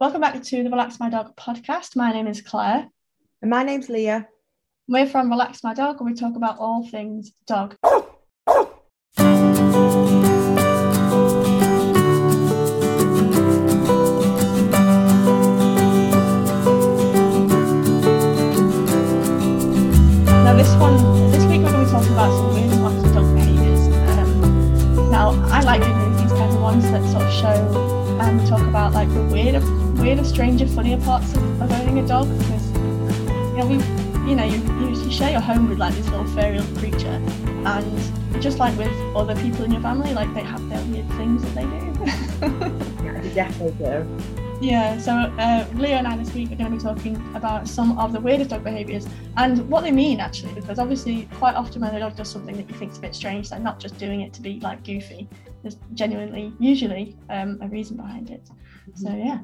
Welcome back to the Relax My Dog podcast. My name is Claire. And my name's Leah. We're from Relax My Dog and we talk about all things dog. just like with other people in your family, like they have their weird things that they do. Yeah, they definitely do. Yeah, so uh, Leah and I this week are going to be talking about some of the weirdest dog behaviours and what they mean actually, because obviously quite often when a dog does something that you think is a bit strange, they're not just doing it to be like goofy. There's genuinely, usually, um, a reason behind it. So yeah,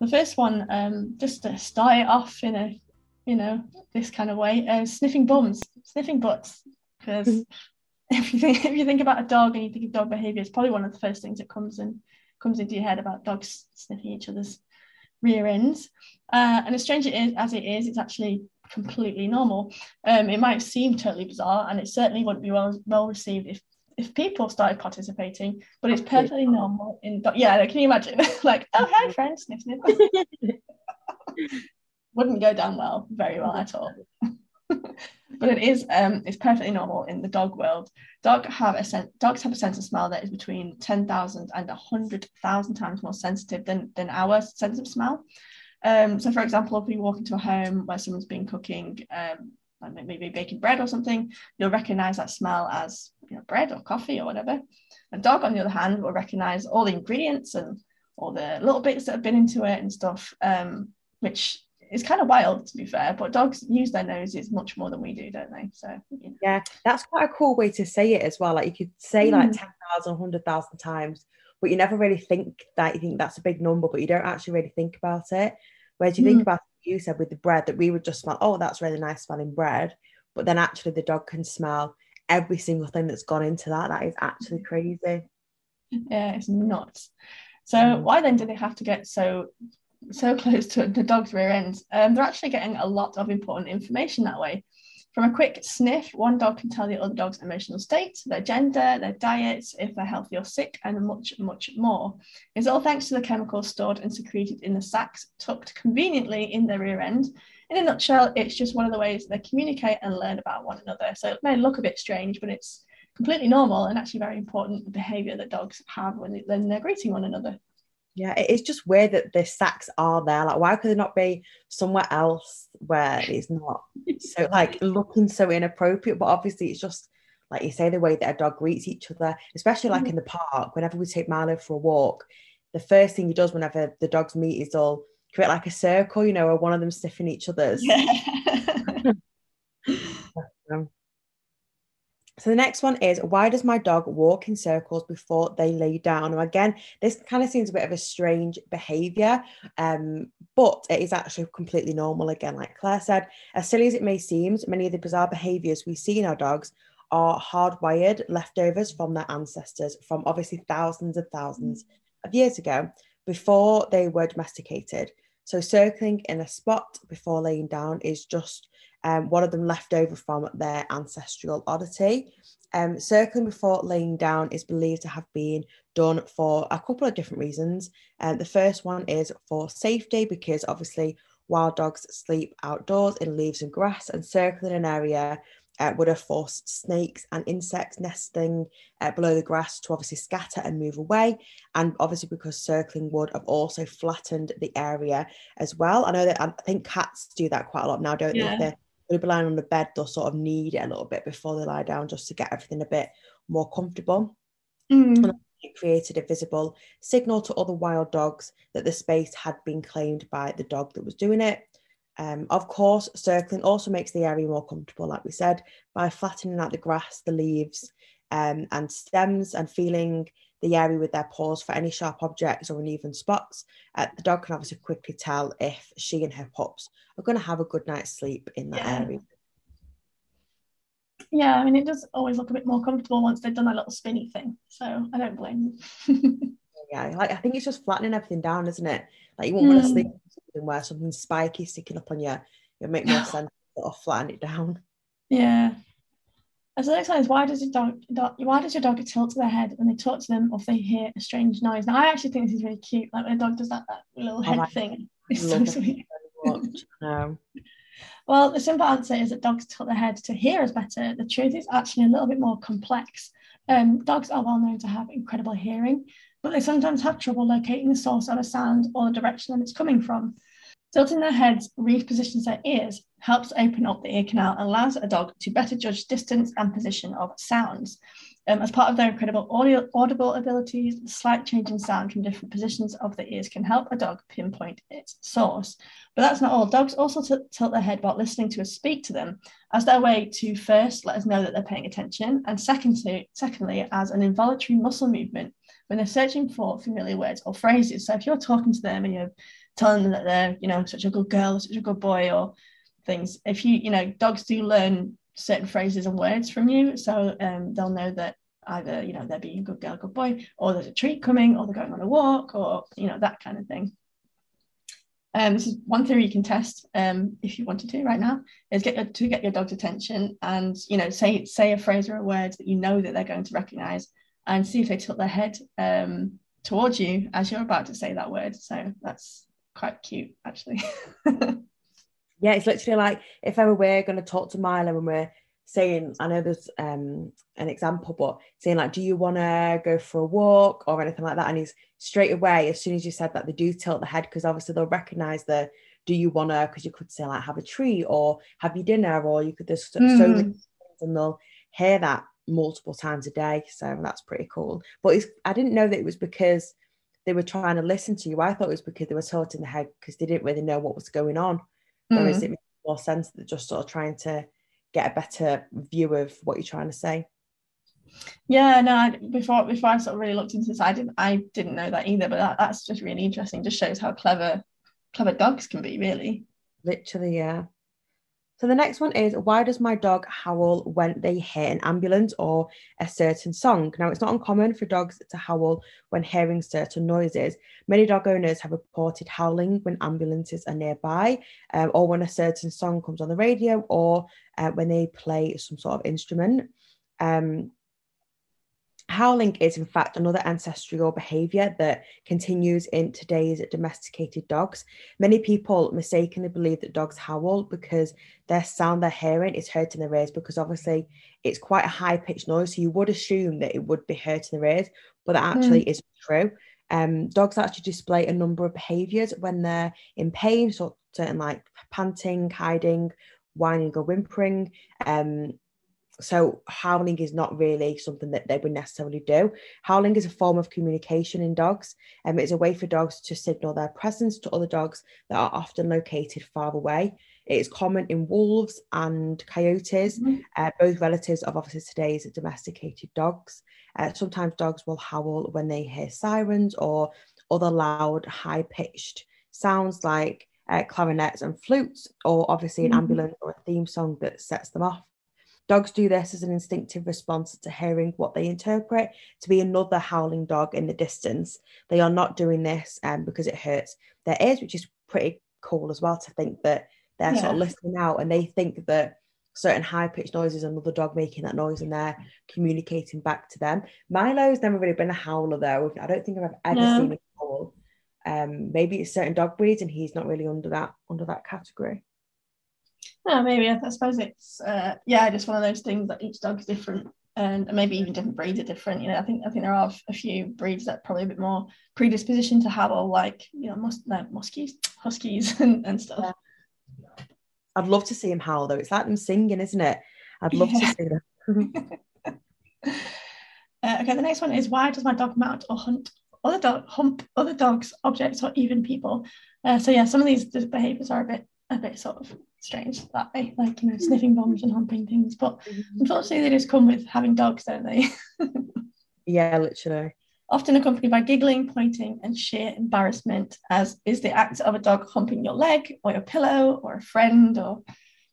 the first one, um, just to start it off in a, you know, this kind of way, uh, sniffing bums, sniffing butts, because if you think if you think about a dog and you think of dog behaviour, it's probably one of the first things that comes in comes into your head about dogs sniffing each other's rear ends. Uh, and as strange it is, as it is, it's actually completely normal. Um, it might seem totally bizarre, and it certainly wouldn't be well well received if if people started participating. But it's perfectly normal. In do- yeah, can you imagine? like, oh hi, friend, sniff sniff. wouldn't go down well, very well at all. but it is um it's perfectly normal in the dog world. Dog have a sen- dogs have a sense of smell that is between 10,000 and 100,000 times more sensitive than, than our sense of smell. Um, so, for example, if we walk into a home where someone's been cooking, um, like maybe baking bread or something, you'll recognize that smell as you know, bread or coffee or whatever. A dog, on the other hand, will recognize all the ingredients and all the little bits that have been into it and stuff, um, which is kind of wild to be fair. But dogs use their noses much more than we do, don't they? So know. Yeah, that's quite a cool way to say it as well. Like you could say like Mm. 10,000, 100,000 times, but you never really think that you think that's a big number, but you don't actually really think about it. Whereas you think Mm. about you said with the bread that we would just smell, oh, that's really nice smelling bread. But then actually the dog can smell every single thing that's gone into that. That is actually crazy. yeah, it's nuts. So Mm. why then do they have to get so so close to the dog's rear ends? Um, they're actually getting a lot of important information that way. From a quick sniff, one dog can tell the other dog's emotional state, their gender, their diet, if they're healthy or sick, and much, much more. It's all thanks to the chemicals stored and secreted in the sacs tucked conveniently in their rear end. In a nutshell, it's just one of the ways they communicate and learn about one another. So it may look a bit strange, but it's completely normal and actually very important behavior that dogs have when they're greeting one another. Yeah, it is just weird that the sacs are there. Like, why could they not be somewhere else where it's not so like looking so inappropriate? But obviously, it's just like you say, the way that a dog greets each other, especially like Mhm. in the park. Whenever we take Milo for a walk, the first thing he does whenever the dogs meet is all create like a circle, you know, or one of them sniffing each other's. Yeah. So the next one is why does my dog walk in circles before they lay down? Now again, this kind of seems a bit of a strange behavior, um, but it is actually completely normal. Again, like Claire said, as silly as it may seem, many of the bizarre behaviors we see in our dogs are hardwired leftovers from their ancestors from obviously thousands and thousands of years ago before they were domesticated. So circling in a spot before laying down is just um, one of them left over from their ancestral oddity. Um, circling before laying down is believed to have been done for a couple of different reasons. Um, the first one is for safety, because obviously wild dogs sleep outdoors in leaves and grass, and circling an area uh, would have forced snakes and insects nesting uh, below the grass to obviously scatter and move away. And obviously, because circling would have also flattened the area as well. I know that I think cats do that quite a lot now, don't Yeah. they? If they're be lying on the bed, they'll sort of knead it a little bit before they lie down just to get everything a bit more comfortable. Mm. It created a visible signal to other wild dogs that the space had been claimed by the dog that was doing it. Um, of course, circling also makes the area more comfortable, like we said, by flattening out the grass, the leaves, um, and stems, and feeling the area with their paws for any sharp objects or uneven spots. Uh, the dog can obviously quickly tell if she and her pups are going to have a good night's sleep in that Yeah. area. Yeah, I mean, it does always look a bit more comfortable once they've done that little spinny thing. So I don't blame them. yeah. Like I think it's just flattening everything down, isn't it? Like you won't mm. want to sleep something where something spiky sticking up on you. It'll make more sense to flatten it down. Yeah. And so the next one is why does your dog, dog why does your dog tilt their head when they talk to them or if they hear a strange noise? Now I actually think this is really cute. Like when a dog does that, that little head oh, thing. It's so sweet. no. Well, the simple answer is that dogs tilt their head to hear us better. The truth is actually a little bit more complex. Um, dogs are well known to have incredible hearing, but they sometimes have trouble locating the source of a sound or the direction that it's coming from. Tilting their heads repositions their ears, helps open up the ear canal, and allows a dog to better judge distance and position of sounds. Um, as part of their incredible audio, audible abilities, the slight change in sound from different positions of the ears can help a dog pinpoint its source. But that's not all. Dogs also t- tilt their head while listening to us speak to them as their way to first let us know that they're paying attention, and secondly, secondly as an involuntary muscle movement when they're searching for familiar words or phrases. So if you're talking to them and you're telling them that they're, you know, such a good girl, such a good boy, or things. If you, you know, dogs do learn certain phrases and words from you, so um, they'll know that either, you know, they're being a good girl, good boy, or there's a treat coming, or they're going on a walk, or you know, that kind of thing. Um, this is one theory you can test um, if you wanted to right now is get your, to get your dog's attention and you know say say a phrase or a word that you know that they're going to recognize and see if they tilt their head um, towards you as you're about to say that word. So that's quite cute actually. yeah, it's literally like if ever we're going to talk to Milo and we're saying, I know there's um, an example, but saying like, do you want to go for a walk or anything like that? And he's straight away, as soon as you said that, they do tilt the head because obviously they'll recognize the, do you want to, because you could say like, have a treat or have your dinner, or you could, there's so, mm. so many things and they'll hear that multiple times a day. So that's pretty cool. But I didn't know that it was because they were trying to listen to you. I thought it was because they were in the head because they didn't really know what was going on. Mm. Whereas it makes more sense that just sort of trying to get a better view of what you're trying to say. Yeah, no. I, before before I sort of really looked into this, I didn't I didn't know that either. But that, that's just really interesting. Just shows how clever clever dogs can be, really. Literally, yeah. So the next one is why does my dog howl when they hear an ambulance or a certain song? Now it's not uncommon for dogs to howl when hearing certain noises. Many dog owners have reported howling when ambulances are nearby, um, or when a certain song comes on the radio, or uh, when they play some sort of instrument. Um, Howling is, in fact, another ancestral behaviour that continues in today's domesticated dogs. Many people mistakenly believe that dogs howl because their sound they're hearing is hurting their ears, because obviously it's quite a high pitched noise. So you would assume that it would be hurting their ears, but that actually mm. isn't true. Um, dogs actually display a number of behaviours when they're in pain, so certain like panting, hiding, whining, or whimpering. Um, so howling is not really something that they would necessarily do. Howling is a form of communication in dogs, and it's a way for dogs to signal their presence to other dogs that are often located far away. It is common in wolves and coyotes, mm-hmm. uh, both relatives of obviously today's domesticated dogs. Uh, sometimes dogs will howl when they hear sirens or other loud, high pitched sounds like uh, clarinets and flutes, or obviously an mm-hmm. ambulance or a theme song that sets them off. Dogs do this as an instinctive response to hearing what they interpret to be another howling dog in the distance. They are not doing this um, because it hurts their ears, which is pretty cool as well to think that they're yeah. sort of listening out and they think that certain high pitched noises, another dog making that noise and they're communicating back to them. Milo's never really been a howler though. I don't think I've ever no. seen a howl. Um, maybe it's certain dog breeds and he's not really under that under that category. Yeah, maybe I suppose it's uh, yeah, just one of those things that each dog's different, and maybe even different breeds are different. You know, I think I think there are a few breeds that probably a bit more predisposition to howl, like you know, mus- no, muskies, huskies, and, and stuff. Yeah. I'd love to see him howl though. It's like them singing, isn't it? I'd love yeah. to see them. uh, okay, the next one is why does my dog mount or hunt other dog hump other dogs, objects, or even people? Uh, so yeah, some of these behaviors are a bit a bit sort of strange that way, like you know, sniffing bombs and humping things. But mm-hmm. unfortunately, they just come with having dogs, don't they? yeah, literally. Often accompanied by giggling, pointing, and sheer embarrassment, as is the act of a dog humping your leg or your pillow or a friend or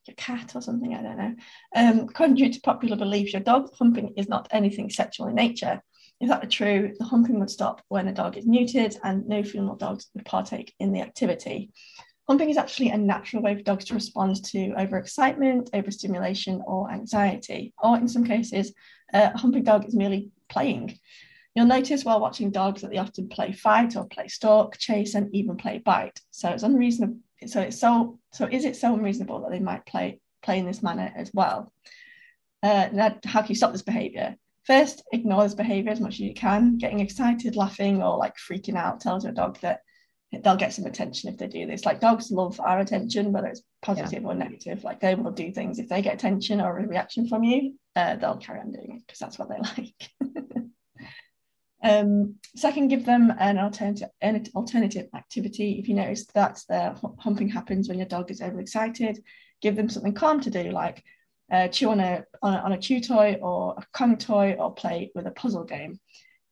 your cat or something, I don't know. Um, contrary to popular beliefs, your dog humping is not anything sexual in nature. if that were true, the humping would stop when a dog is neutered and no female dogs would partake in the activity. Humping is actually a natural way for dogs to respond to overexcitement, overstimulation, or anxiety. Or in some cases, a humping dog is merely playing. You'll notice while watching dogs that they often play fight or play stalk, chase, and even play bite. So it's unreasonable. So it's so so is it so unreasonable that they might play play in this manner as well? Uh, now, how can you stop this behavior? First, ignore this behavior as much as you can. Getting excited, laughing, or like freaking out tells your dog that they'll get some attention if they do this. Like dogs love our attention, whether it's positive yeah. or negative. Like they will do things if they get attention or a reaction from you, uh, they'll carry on doing it because that's what they like. um, second, give them an alternative an alternative activity. If you notice that the humping happens when your dog is overexcited, give them something calm to do, like uh, chew on a, on a on a chew toy or a Kong toy or play with a puzzle game.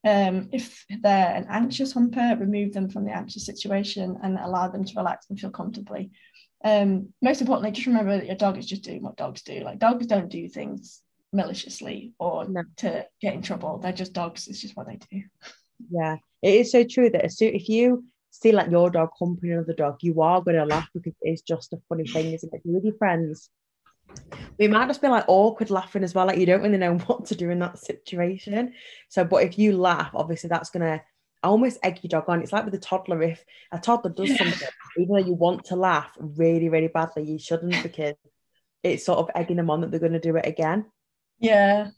Um, if they're an anxious humper, remove them from the anxious situation and allow them to relax and feel comfortably. Um, most importantly, just remember that your dog is just doing what dogs do. Like dogs don't do things maliciously or no. to get in trouble. They're just dogs. It's just what they do. Yeah, it is so true that if you see like your dog humping another dog, you are going to laugh because it's just a funny thing, isn't it? with your friends, we might just be like awkward laughing as well. Like you don't really know what to do in that situation. So, but if you laugh, obviously that's gonna almost egg your dog on. It's like with a toddler. If a toddler does something, even though you want to laugh really, really badly, you shouldn't because it's sort of egging them on that they're going to do it again. Yeah.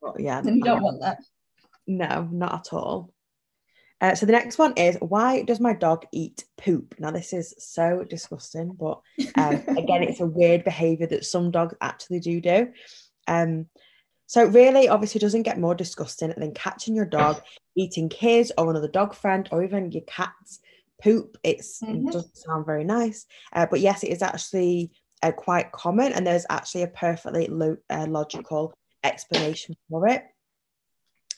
But yeah. And you don't want that. No, not at all. Uh, so the next one is why does my dog eat poop? Now this is so disgusting, but um, again, it's a weird behaviour that some dogs actually do do. Um, so really, obviously, doesn't get more disgusting than catching your dog eating his or another dog friend or even your cat's poop. It's, mm-hmm. It doesn't sound very nice, uh, but yes, it is actually uh, quite common, and there's actually a perfectly lo- uh, logical explanation for it.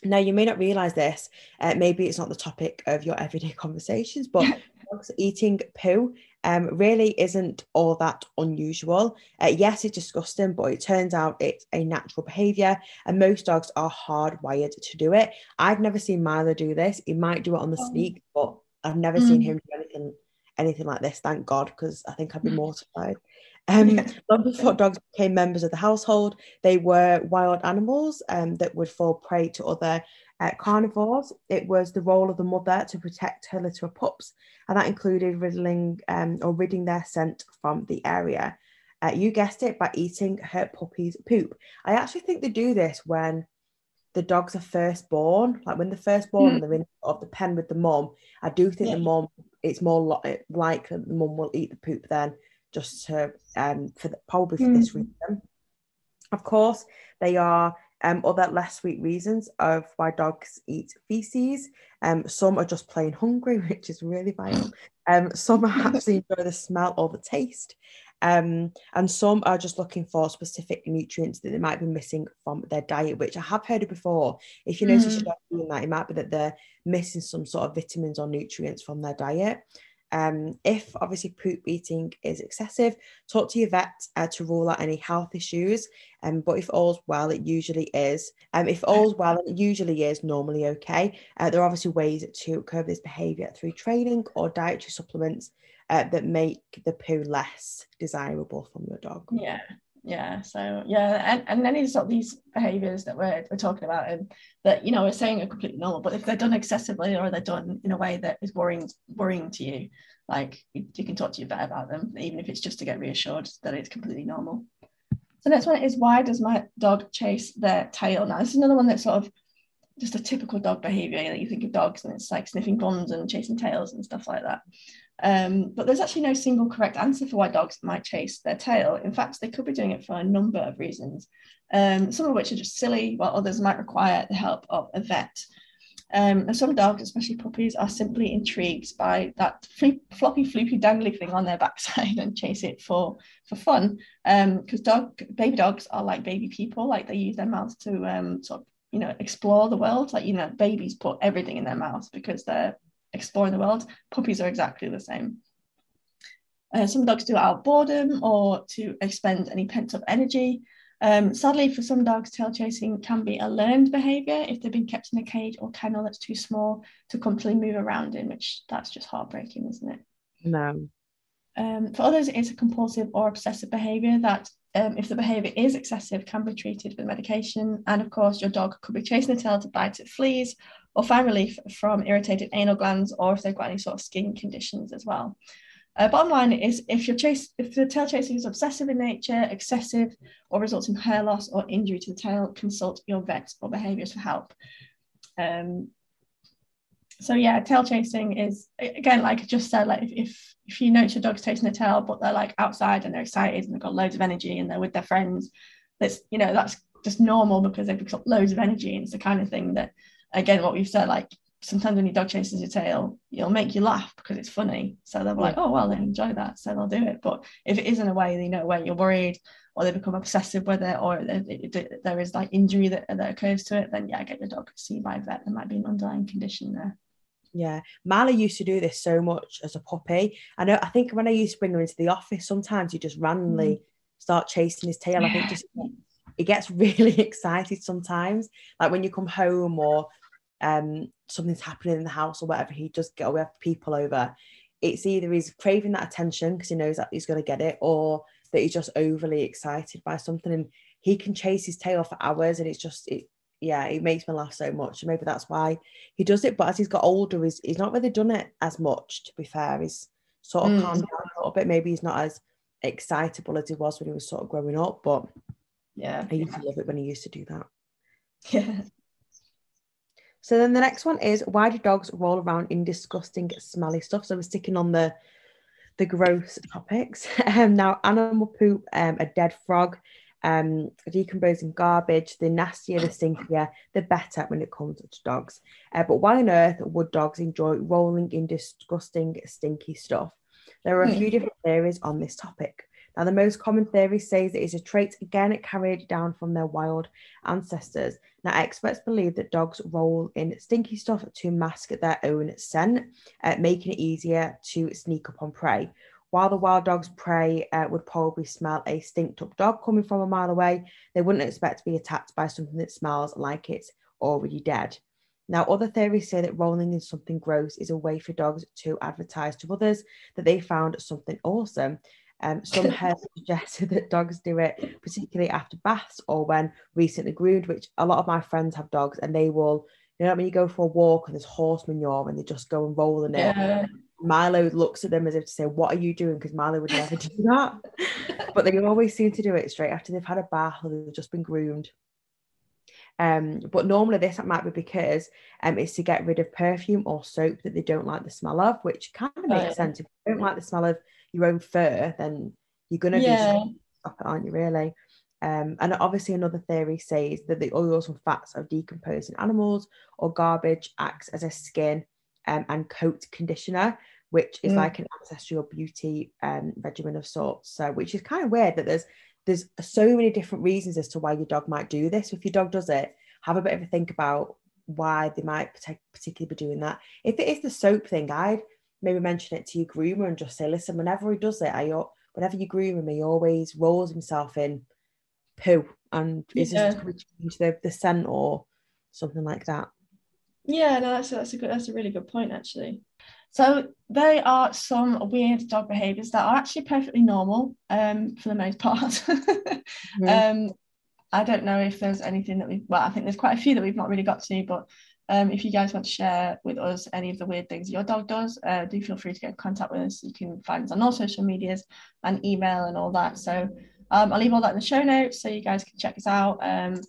Now, you may not realize this, uh, maybe it's not the topic of your everyday conversations, but dogs eating poo um, really isn't all that unusual. Uh, yes, it's disgusting, but it turns out it's a natural behavior, and most dogs are hardwired to do it. I've never seen Milo do this. He might do it on the oh. sneak, but I've never mm. seen him do anything anything like this. Thank God, because I think I'd be mortified. Um, long before dogs became members of the household, they were wild animals um, that would fall prey to other uh, carnivores. It was the role of the mother to protect her litter of pups, and that included riddling um, or ridding their scent from the area. Uh, you guessed it, by eating her puppy's poop. I actually think they do this when the dogs are first born, like when they're first born mm. and they're in of the pen with the mom. I do think yeah. the mum, it's more li- likely the mum will eat the poop then just to um, for the, probably for mm. this reason. Of course, they are um, other less sweet reasons of why dogs eat feces. Um, some are just plain hungry, which is really vile. Um, some actually enjoy the smell or the taste. Um, and some are just looking for specific nutrients that they might be missing from their diet, which I have heard of before. If you notice mm. you're doing that, it might be that they're missing some sort of vitamins or nutrients from their diet. Um, if obviously poop eating is excessive, talk to your vet uh, to rule out any health issues. Um, but if all's well, it usually is. Um, if all's well, it usually is normally okay. Uh, there are obviously ways to curb this behaviour through training or dietary supplements uh, that make the poo less desirable from your dog. Yeah, yeah so yeah and, and any sort of these behaviors that we're, we're talking about and that you know we're saying are completely normal but if they're done excessively or they're done in a way that is worrying worrying to you like you, you can talk to your vet about them even if it's just to get reassured that it's completely normal so next one is why does my dog chase their tail now this is another one that sort of just a typical dog behavior that you think of dogs and it's like sniffing bums and chasing tails and stuff like that um, but there's actually no single correct answer for why dogs might chase their tail. In fact, they could be doing it for a number of reasons, um, some of which are just silly, while others might require the help of a vet. Um, and some dogs, especially puppies, are simply intrigued by that floppy, floopy, dangly thing on their backside and chase it for for fun. Because um, dog, baby dogs are like baby people; like they use their mouths to um, sort of you know explore the world. Like you know, babies put everything in their mouths because they're exploring the world. Puppies are exactly the same. Uh, some dogs do it out of boredom or to expend any pent up energy. Um, sadly, for some dogs, tail chasing can be a learned behaviour if they've been kept in a cage or kennel that's too small to comfortably move around in, which that's just heartbreaking, isn't it? No. Um, for others, it's a compulsive or obsessive behaviour that, um, if the behaviour is excessive, can be treated with medication. And of course, your dog could be chasing the tail to bite at fleas or find relief from irritated anal glands or if they've got any sort of skin conditions as well. Uh, bottom line is if your chase if the tail chasing is obsessive in nature, excessive, or results in hair loss or injury to the tail, consult your vet or behaviours for help. Um, so yeah, tail chasing is again like I just said, like if if, if you notice your dog's chasing the tail, but they're like outside and they're excited and they've got loads of energy and they're with their friends, that's you know that's just normal because they've got loads of energy and it's the kind of thing that again what we've said like sometimes when your dog chases your tail, it'll make you laugh because it's funny. So they'll be like, oh, well, they enjoy that. So they'll do it. But if it is in a way, you know, where you're worried or they become obsessive with it or there is like injury that, that occurs to it, then yeah, get your dog seen by a vet. There might be an underlying condition there. Yeah, Marley used to do this so much as a puppy. I know. I think when I used to bring him into the office, sometimes he just randomly mm. start chasing his tail. Yeah. I think just he gets really excited sometimes, like when you come home or um, something's happening in the house or whatever, he just get we have people over. It's either he's craving that attention because he knows that he's going to get it, or that he's just overly excited by something, and he can chase his tail for hours, and it's just it. Yeah, it makes me laugh so much. Maybe that's why he does it. But as he's got older, he's, he's not really done it as much, to be fair. He's sort of mm. calmed down a little bit. Maybe he's not as excitable as he was when he was sort of growing up. But yeah, I used to love it when he used to do that. Yeah. So then the next one is why do dogs roll around in disgusting, smelly stuff? So we're sticking on the the gross topics. Um, now animal poop, um, a dead frog, um, decomposing garbage. The nastier, the stinkier, the better when it comes to dogs. Uh, but why on earth would dogs enjoy rolling in disgusting, stinky stuff? There are a few hmm. different theories on this topic. Now, the most common theory says it is a trait again carried down from their wild ancestors. Now, experts believe that dogs roll in stinky stuff to mask their own scent, uh, making it easier to sneak up on prey. While the wild dog's prey uh, would probably smell a stinked up dog coming from a mile away, they wouldn't expect to be attacked by something that smells like it's already dead. Now, other theories say that rolling in something gross is a way for dogs to advertise to others that they found something awesome. Um, some have suggested that dogs do it particularly after baths or when recently groomed, which a lot of my friends have dogs and they will, you know, when you go for a walk and there's horse manure and they just go and roll in it. Yeah. Milo looks at them as if to say, What are you doing? Because Milo would never do that. but they always seem to do it straight after they've had a bath or they've just been groomed. Um, but normally this might be because um, it's to get rid of perfume or soap that they don't like the smell of, which kind of makes oh, sense. If you don't like the smell of your own fur, then you're going to yeah. do stop it, aren't you? Really. Um, and obviously, another theory says that the oils and fats of decomposing animals or garbage acts as a skin um, and coat conditioner, which is mm. like an ancestral beauty um, regimen of sorts. So, which is kind of weird that there's there's so many different reasons as to why your dog might do this. If your dog does it, have a bit of a think about why they might particularly be doing that. If it is the soap thing, I'd maybe mention it to your groomer and just say, listen, whenever he does it, I whenever you groom him, he always rolls himself in poo and is yeah. just change the, the scent or something like that. Yeah, no, that's a, that's a good that's a really good point actually. So there are some weird dog behaviours that are actually perfectly normal um, for the most part. mm-hmm. um, I don't know if there's anything that we well, I think there's quite a few that we've not really got to, but um, if you guys want to share with us any of the weird things your dog does, uh, do feel free to get in contact with us. You can find us on all social medias and email and all that. So um, I'll leave all that in the show notes so you guys can check us out. Um,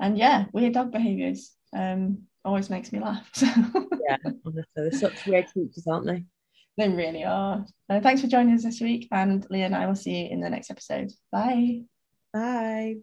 and yeah, weird dog behaviours um, always makes me laugh. So. yeah, honestly, they're such weird creatures, aren't they? They really are. Uh, thanks for joining us this week, and Leah and I will see you in the next episode. Bye. Bye.